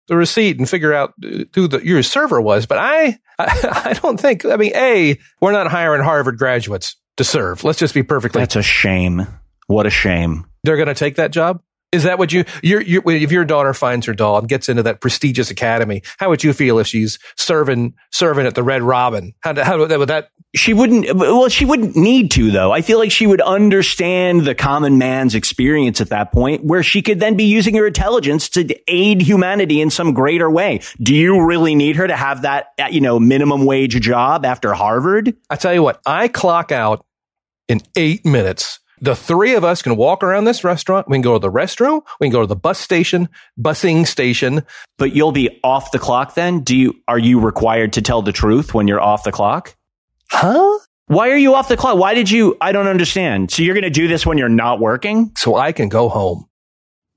[SPEAKER 2] the receipt and figure out uh, who the, your server was, but I, I, I don't think, I mean, A, we're not hiring Harvard graduates to serve. Let's just be perfectly
[SPEAKER 3] That's a shame. What a shame.
[SPEAKER 2] they're going to take that job? Is that what you, if your daughter finds her doll and gets into that prestigious academy, how would you feel if she's serving, serving at the Red Robin? How, how would that, would that,
[SPEAKER 3] She wouldn't, well, she wouldn't need to though. I feel like she would understand the common man's experience at that point where she could then be using her intelligence to aid humanity in some greater way. Do you really need her to have that, you know, minimum wage job after Harvard?
[SPEAKER 2] I tell you what, I clock out in eight minutes. The three of us can walk around this restaurant. We can go to the restroom. We can go to the bus station, busing station.
[SPEAKER 3] But you'll be off the clock then? Do you, are you required to tell the truth when you're off the clock?
[SPEAKER 2] Huh?
[SPEAKER 3] Why are you off the clock? Why did you, I don't understand. So you're going to do this when you're not working?
[SPEAKER 2] So I can go home.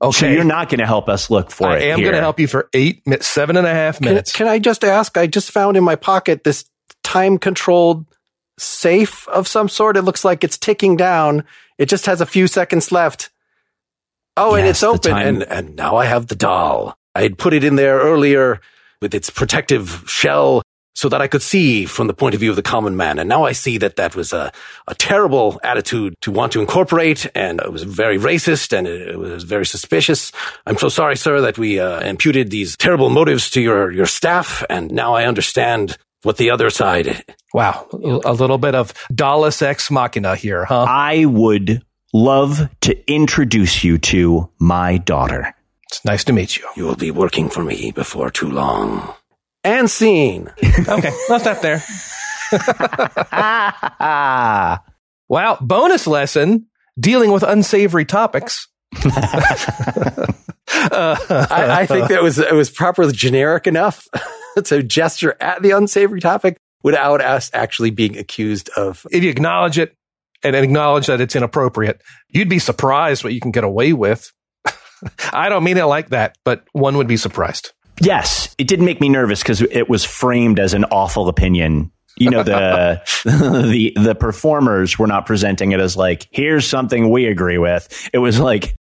[SPEAKER 2] Okay.
[SPEAKER 3] So you're not going to help us look for
[SPEAKER 2] I
[SPEAKER 3] it.
[SPEAKER 2] I am going to help you for eight, mi- seven and a half
[SPEAKER 1] Can,
[SPEAKER 2] minutes.
[SPEAKER 1] can I just ask? I just found in my pocket this time controlled safe of some sort. It looks like it's ticking down. It just has a few seconds left. Oh, and it's open. And, and now I have the doll. I had put it in there earlier with its protective shell so that I could see from the point of view of the common man. And now I see that that was a, a terrible attitude to want to incorporate. And it was very racist and it, it was very suspicious. I'm so sorry, sir, that we uh, imputed these terrible motives to your, your staff. And now I understand what the other side.
[SPEAKER 2] wow. A little bit of Dallas ex machina here, huh?
[SPEAKER 3] I would love to introduce you to my daughter.
[SPEAKER 2] It's nice to meet you.
[SPEAKER 1] You will be working for me before too long. And scene.
[SPEAKER 2] Okay. Let's stop there. Wow. Bonus lesson dealing with unsavory topics.
[SPEAKER 1] I, I think that was it was properly generic enough to gesture at the unsavory topic without us actually being accused of.
[SPEAKER 2] if you acknowledge it, and acknowledge that it's inappropriate, you'd be surprised what you can get away with. I don't mean it like that, but one would be surprised.
[SPEAKER 3] Yes, it did make me nervous because it was framed as an awful opinion. You know, the the the performers were not presenting it as like, here's something we agree with. It was like,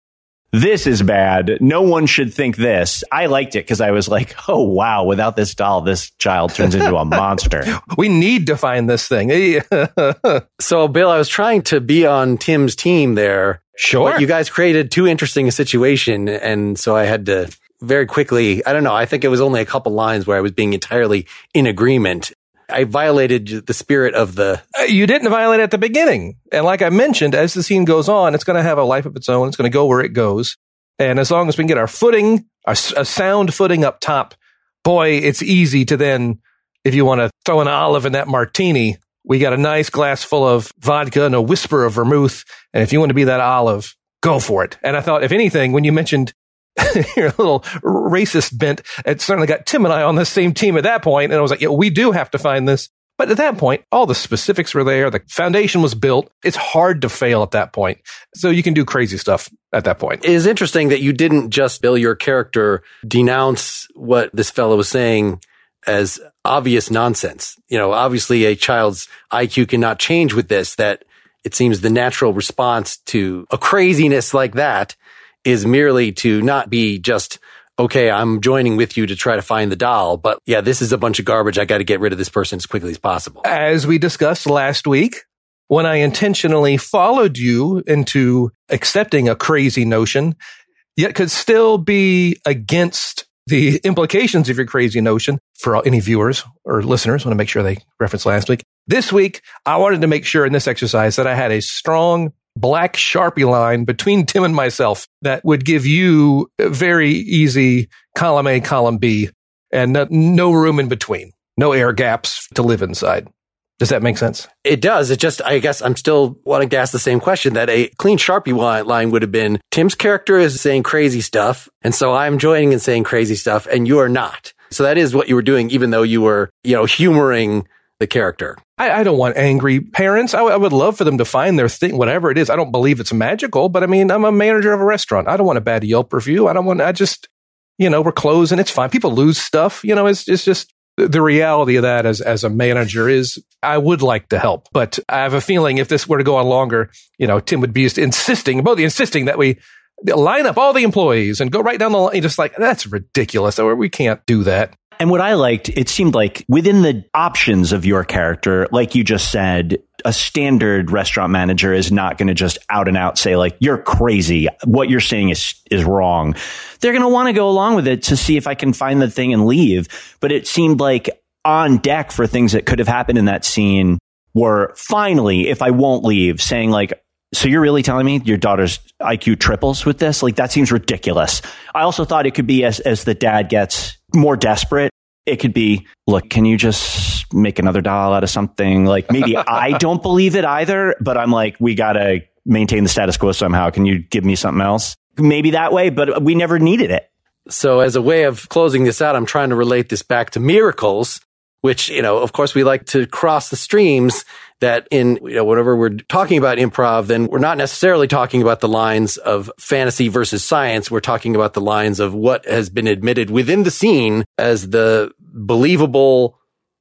[SPEAKER 3] this is bad. No one should think this. I liked it because I was like, oh wow, without this doll, this child turns into a monster.
[SPEAKER 2] We need to find this thing.
[SPEAKER 1] So, Bill, I was trying to be on Tim's team there.
[SPEAKER 2] Sure.
[SPEAKER 1] But you guys created too interesting a situation. And so I had to very quickly, I don't know, I think it was only a couple lines where I was being entirely in agreement. I violated the spirit of the.
[SPEAKER 2] Uh, you didn't violate at the beginning. And like I mentioned, as the scene goes on, it's going to have a life of its own. It's going to go where it goes. And as long as we can get our footing, a, a sound footing up top, boy, it's easy to then, if you want to throw an olive in that martini, we got a nice glass full of vodka and a whisper of vermouth. And if you want to be that olive, go for it. And I thought, if anything, when you mentioned your little racist bent, it certainly got Tim and I on the same team at that point. And I was like, yeah, we do have to find this. But at that point, all the specifics were there. The foundation was built. It's hard to fail at that point. So you can do crazy stuff at that point.
[SPEAKER 1] It is interesting that you didn't just, Bill, your character denounce what this fellow was saying as obvious nonsense. You know, obviously a child's IQ cannot change with this, that it seems the natural response to a craziness like that is merely to not be just, okay, I'm joining with you to try to find the doll, but yeah, this is a bunch of garbage. I got to get rid of this person as quickly as possible.
[SPEAKER 2] As we discussed last week, when I intentionally followed you into accepting a crazy notion, yet could still be against the implications of your crazy notion for any viewers or listeners. want to make sure they reference last week. This week, I wanted to make sure in this exercise that I had a strong black Sharpie line between Tim and myself that would give you very easy column A, column B, and no, no room in between, no air gaps to live inside. Does that make sense?
[SPEAKER 1] It does. It just, I guess I'm still wanting to ask the same question that a clean Sharpie line would have been Tim's character is saying crazy stuff. And so I'm joining and saying crazy stuff and you are not. So that is what you were doing, even though you were, you know, humoring the character.
[SPEAKER 2] I, I don't want angry parents. I, w- I would love for them to find their thing, whatever it is. I don't believe it's magical, but I mean, I'm a manager of a restaurant. I don't want a bad Yelp review. I don't want, I just, you know, we're closing. It's fine. People lose stuff. You know, it's, it's just, the reality of that as as a manager is I would like to help, but I have a feeling if this were to go on longer, you know, Tim would be insisting, both insisting that we line up all the employees and go right down the line. Just like that's ridiculous. We can't do that.
[SPEAKER 3] And what I liked, it seemed like within the options of your character, like you just said, a standard restaurant manager is not going to just out and out say like, you're crazy. What you're saying is, is wrong. They're going to want to go along with it to see if I can find the thing and leave. But it seemed like on deck for things that could have happened in that scene were finally, if I won't leave, saying like, so you're really telling me your daughter's IQ triples with this? Like that seems ridiculous. I also thought it could be as as the dad gets more desperate. It could be, look, can you just make another doll out of something? Like maybe I don't believe it either, but I'm like, we gotta maintain the status quo somehow. Can you give me something else? Maybe that way, but we never needed it.
[SPEAKER 1] So as a way of closing this out, I'm trying to relate this back to miracles, which, you know, of course we like to cross the streams that in, you know, whenever we're talking about improv, then we're not necessarily talking about the lines of fantasy versus science. We're talking about the lines of what has been admitted within the scene as the believable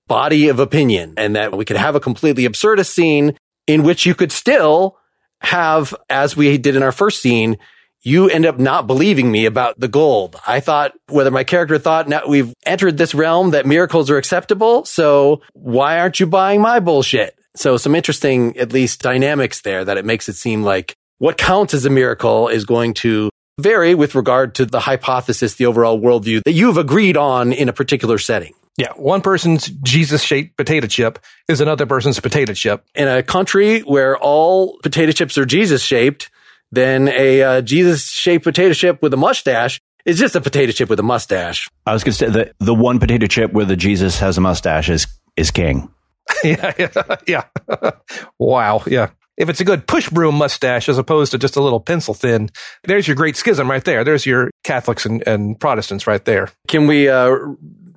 [SPEAKER 1] body of opinion and that we could have a completely absurdist scene in which you could still have, as we did in our first scene, you end up not believing me about the gold. I thought whether my character thought now we've entered this realm that miracles are acceptable. So why aren't you buying my bullshit? So some interesting, at least dynamics there that it makes it seem like what counts as a miracle is going to vary with regard to the hypothesis, the overall worldview that you've agreed on in a particular setting.
[SPEAKER 2] Yeah, one person's Jesus shaped potato chip is another person's potato chip.
[SPEAKER 1] In a country where all potato chips are Jesus shaped, then a uh, Jesus shaped potato chip with a mustache is just a potato chip with a mustache.
[SPEAKER 3] I was going to say that the one potato chip where the Jesus has a mustache is is king.
[SPEAKER 2] yeah, yeah, yeah. wow, yeah. If it's a good push broom mustache as opposed to just a little pencil thin, there's your great schism right there. There's your Catholics and, and Protestants right there.
[SPEAKER 1] Can we uh,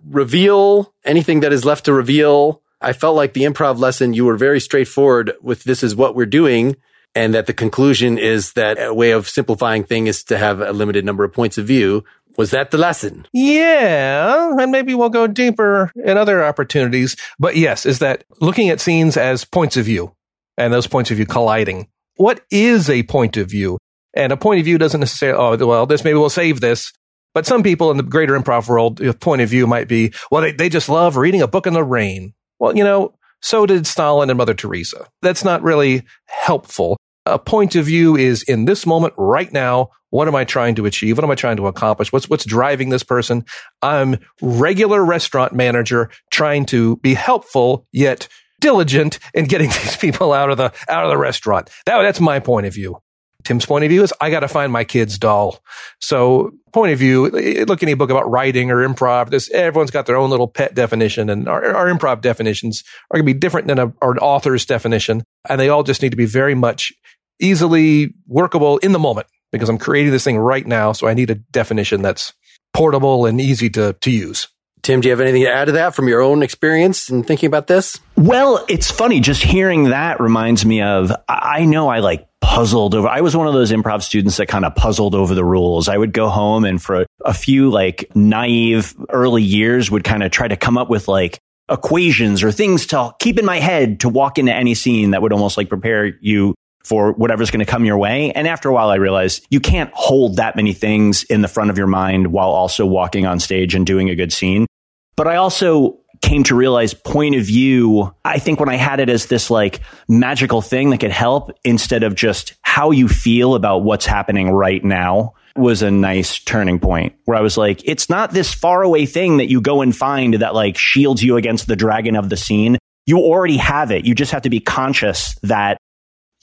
[SPEAKER 1] reveal anything that is left to reveal I felt like the improv lesson, you were very straightforward with this is what we're doing. And that the conclusion is that a way of simplifying thing is to have a limited number of points of view. Was that the lesson?
[SPEAKER 2] Yeah. And maybe we'll go deeper in other opportunities. But yes, is that looking at scenes as points of view and those points of view colliding. What is a point of view? And a point of view doesn't necessarily, oh, well, this, maybe we'll save this. But some people in the greater improv world, point of view might be, well, they, they just love reading a book in the rain. Well, you know, so did Stalin and Mother Teresa. That's not really helpful. A point of view is in this moment right now. What am I trying to achieve? What am I trying to accomplish? What's, what's driving this person? I'm regular restaurant manager trying to be helpful, yet diligent in getting these people out of the, out of the restaurant. That, that's my point of view. Tim's point of view is I got to find my kid's doll. So point of view, eh, eh, look any book about writing or improv. This everyone's got their own little pet definition, and our, our improv definitions are going to be different than a, an author's definition, and they all just need to be very much easily workable in the moment because I'm creating this thing right now. So I need a definition that's portable and easy to to use.
[SPEAKER 1] Tim, do you have anything to add to that from your own experience in thinking about this?
[SPEAKER 3] Well, it's funny. Just hearing that reminds me of, I know I like puzzled over. I was one of those improv students that kind of puzzled over the rules. I would go home and for a, a few like naive early years would kind of try to come up with like equations or things to keep in my head to walk into any scene that would almost like prepare you for whatever's going to come your way. And after a while, I realized you can't hold that many things in the front of your mind while also walking on stage and doing a good scene. But I also came to realize point of view. I think when I had it as this like magical thing that could help instead of just how you feel about what's happening right now was a nice turning point where I was like, it's not this far away thing that you go and find that like shields you against the dragon of the scene. You already have it. You just have to be conscious that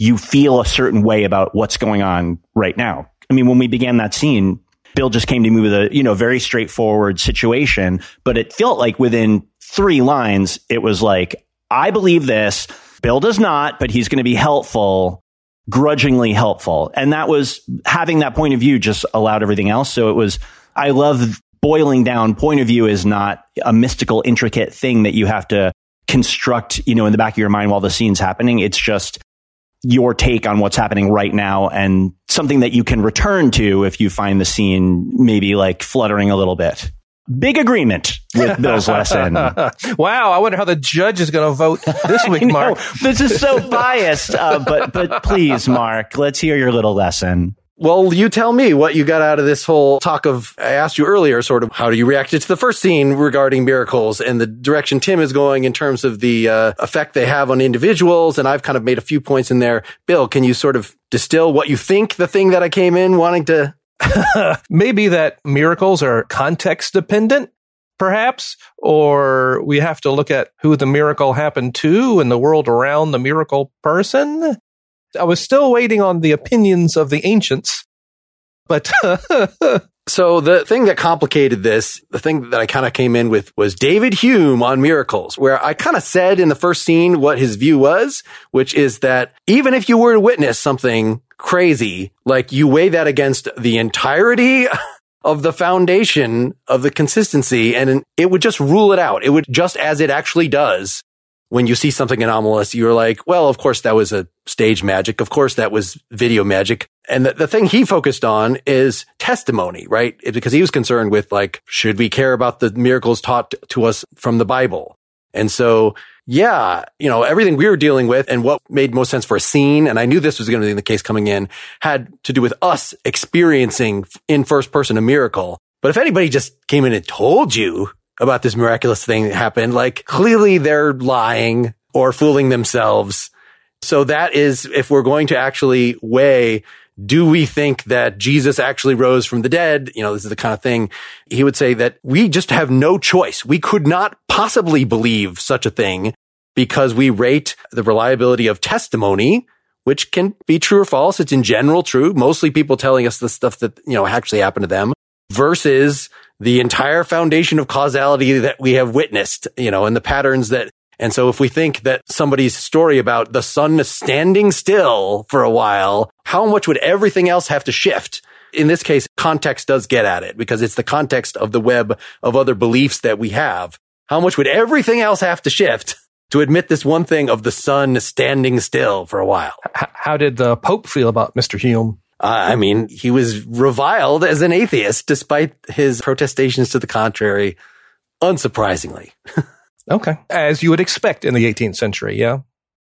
[SPEAKER 3] you feel a certain way about what's going on right now. I mean, when we began that scene, Bill just came to me with a, you know, very straightforward situation, but it felt like within three lines, it was like, I believe this. Bill does not, but he's going to be helpful, grudgingly helpful. And that was having that point of view just allowed everything else. So it was, I love boiling down point of view is not a mystical, intricate thing that you have to construct, you know, in the back of your mind while the scene's happening. It's just your take on what's happening right now and something that you can return to if you find the scene maybe like fluttering a little bit. Big agreement with Bill's lesson.
[SPEAKER 2] wow, I wonder how the judge is going to vote this week, Mark.
[SPEAKER 3] this is so biased, uh, but but please, Mark, let's hear your little lesson.
[SPEAKER 1] Well, you tell me what you got out of this whole talk of, I asked you earlier, sort of, how do you react to the first scene regarding miracles and the direction Tim is going in terms of the uh, effect they have on individuals. And I've kind of made a few points in there. Bill, can you sort of distill what you think the thing that I came in wanting to?
[SPEAKER 2] Maybe that miracles are context dependent perhaps, or we have to look at who the miracle happened to and the world around the miracle person. I was still waiting on the opinions of the ancients, but.
[SPEAKER 1] so the thing that complicated this, the thing that I kind of came in with was David Hume on miracles, where I kind of said in the first scene what his view was, which is that even if you were to witness something crazy, like you weigh that against the entirety of the foundation of the consistency and it would just rule it out. It would just as it actually does when you see something anomalous, you're like, well, of course that was a stage magic. Of course that was video magic. And the, the thing he focused on is testimony, right? Because he was concerned with like, should we care about the miracles taught to us from the Bible? And so, yeah, you know, everything we were dealing with and what made most sense for a scene. And I knew this was going to be the case coming in had to do with us experiencing in first person a miracle. But if anybody just came in and told you about this miraculous thing that happened. Like clearly they're lying or fooling themselves. So that is, if we're going to actually weigh, do we think that Jesus actually rose from the dead? You know, this is the kind of thing he would say that we just have no choice. We could not possibly believe such a thing because we rate the reliability of testimony, which can be true or false. It's in general true. Mostly people telling us the stuff that, you know, actually happened to them versus the entire foundation of causality that we have witnessed, you know, and the patterns that, and so if we think that somebody's story about the sun standing still for a while, how much would everything else have to shift? In this case, context does get at it because it's the context of the web of other beliefs that we have. How much would everything else have to shift to admit this one thing of the sun standing still for a while.
[SPEAKER 2] H- how did the Pope feel about Mr. Hume?
[SPEAKER 1] Uh, I mean, he was reviled as an atheist despite his protestations to the contrary, unsurprisingly.
[SPEAKER 2] okay. As you would expect in the 18th century, yeah.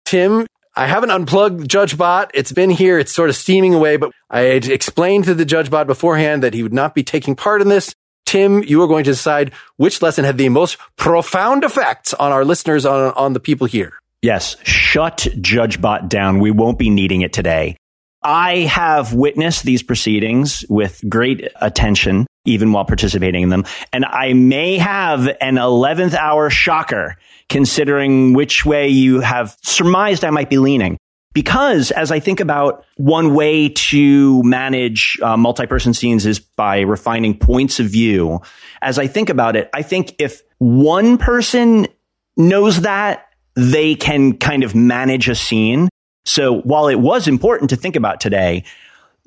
[SPEAKER 1] Tim, I haven't unplugged JudgeBot. It's been here. It's sort of steaming away, but I had explained to the JudgeBot beforehand that he would not be taking part in this. Tim, you are going to decide which lesson had the most profound effects on our listeners, on, on the people here.
[SPEAKER 3] Yes. Shut JudgeBot down. We won't be needing it today. I have witnessed these proceedings with great attention, even while participating in them. And I may have an 11th hour shocker considering which way you have surmised I might be leaning. Because as I think about one way to manage uh, multi-person scenes is by refining points of view. As I think about it, I think if one person knows that, they can kind of manage a scene. So while it was important to think about today,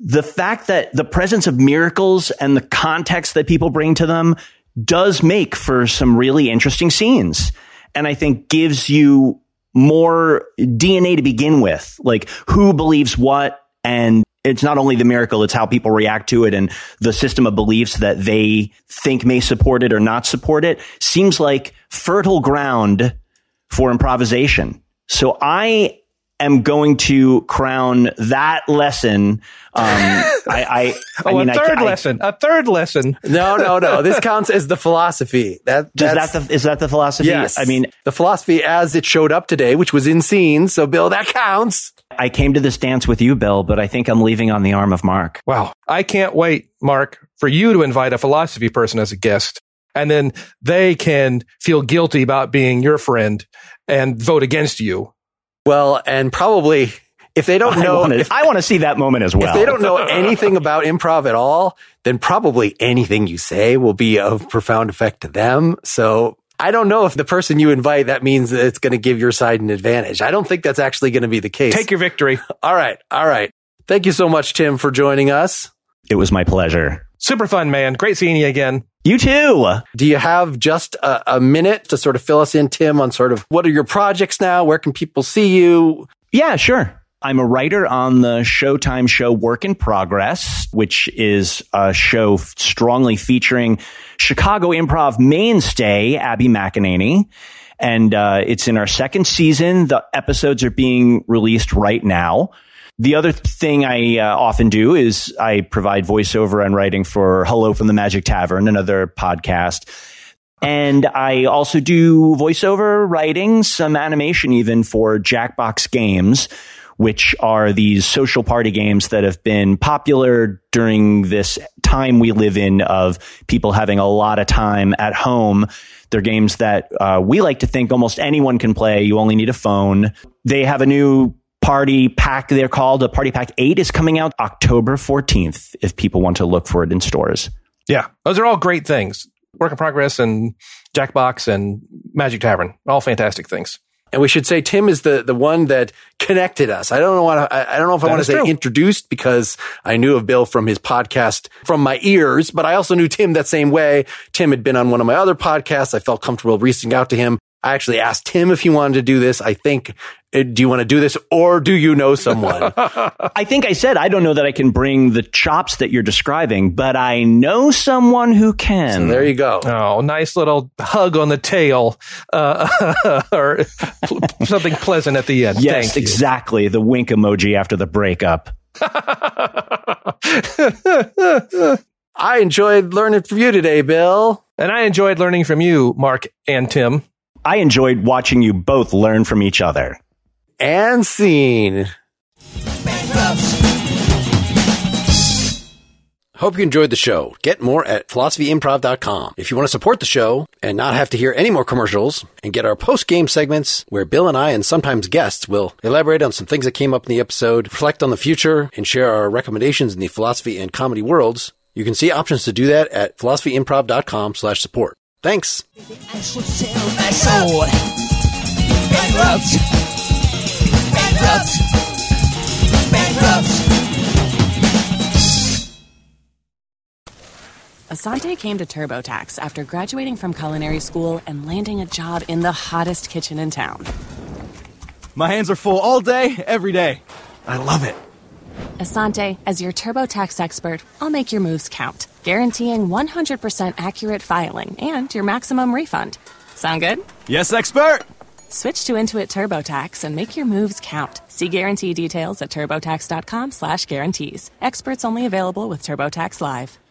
[SPEAKER 3] the fact that the presence of miracles and the context that people bring to them does make for some really interesting scenes. And I think gives you more DNA to begin with, like who believes what. And it's not only the miracle, it's how people react to it and the system of beliefs that they think may support it or not support it seems like fertile ground for improvisation. So I am going to crown that lesson. Um, I, I,
[SPEAKER 2] oh,
[SPEAKER 3] mean,
[SPEAKER 2] a third
[SPEAKER 3] I,
[SPEAKER 2] lesson, a third lesson.
[SPEAKER 1] No, no, no. This counts as the philosophy. That,
[SPEAKER 3] is that the, is that the philosophy?
[SPEAKER 1] Yes.
[SPEAKER 3] I mean,
[SPEAKER 1] the philosophy as it showed up today, which was in scenes. So Bill, that counts.
[SPEAKER 3] I came to this dance with you, Bill, but I think I'm leaving on the arm of Mark.
[SPEAKER 2] Wow. I can't wait, Mark, for you to invite a philosophy person as a guest. And then they can feel guilty about being your friend and vote against you.
[SPEAKER 1] Well, and probably if they don't know,
[SPEAKER 3] I wanna,
[SPEAKER 1] if,
[SPEAKER 3] I want to see that moment as well.
[SPEAKER 1] if they don't know anything about improv at all, then probably anything you say will be of profound effect to them. So I don't know if the person you invite, that means that it's going to give your side an advantage. I don't think that's actually going to be the case.
[SPEAKER 2] Take your victory.
[SPEAKER 1] All right. All right. Thank you so much, Tim, for joining us.
[SPEAKER 3] It was my pleasure.
[SPEAKER 2] Super fun, man. Great seeing you again.
[SPEAKER 3] You too.
[SPEAKER 1] Do you have just a, a, minute to sort of fill us in, Tim, on sort of what are your projects now? Where can people see you?
[SPEAKER 3] Yeah, sure. I'm a writer on the Showtime show Work in Progress, which is a show strongly featuring Chicago improv mainstay Abby McEnany. And uh, it's in our second season. The episodes are being released right now. The other thing I uh, often do is I provide voiceover and writing for Hello from the Magic Tavern, another podcast. And I also do voiceover writing, some animation even for Jackbox Games, which are these social party games that have been popular during this time we live in of people having a lot of time at home. They're games that uh, we like to think almost anyone can play. You only need a phone. They have a new party pack they're called a party pack 8 is coming out october 14th if people want to look for it in stores
[SPEAKER 2] yeah those are all great things work in progress and jackbox and magic tavern all fantastic things
[SPEAKER 1] and we should say Tim is the, the one that connected us. I don't know what I, I don't know if that I want to say true. introduced because I knew of Bill from his podcast from my ears, but I also knew Tim that same way. Tim had been on one of my other podcasts. I felt comfortable reaching out to him. I actually asked him if he wanted to do this. I think, uh, do you want to do this or do you know someone?
[SPEAKER 3] I think I said, I don't know that I can bring the chops that you're describing, but I know someone who can.
[SPEAKER 1] So there you go.
[SPEAKER 2] Oh, nice little hug on the tail, uh, or something pleasant at the end.
[SPEAKER 3] Yes, exactly. The wink emoji after the breakup.
[SPEAKER 1] I enjoyed learning from you today, Bill.
[SPEAKER 2] And I enjoyed learning from you, Mark and Tim.
[SPEAKER 3] I enjoyed watching you both learn from each other.
[SPEAKER 1] And scene. Hope you enjoyed the show. Get more at philosophyimprov.com. If you want to support the show and not have to hear any more commercials and get our post game segments where Bill and I and sometimes guests will elaborate on some things that came up in the episode, reflect on the future, and share our recommendations in the philosophy and comedy worlds, you can see options to do that at philosophyimprov.com slash support. Thanks. I should sell my soul. Bankrupt. Bankrupt. Bankrupt.
[SPEAKER 4] Asante came to TurboTax after graduating from culinary school and landing a job in the hottest kitchen in town.
[SPEAKER 5] My hands are full all day, every day. I love it.
[SPEAKER 4] Asante, as your TurboTax expert, I'll make your moves count, guaranteeing 100% accurate filing and your maximum refund. Sound good?
[SPEAKER 5] Yes, expert!
[SPEAKER 4] Switch to Intuit TurboTax and make your moves count. See guarantee details at turbotax.com slash guarantees. Experts only available with TurboTax Live.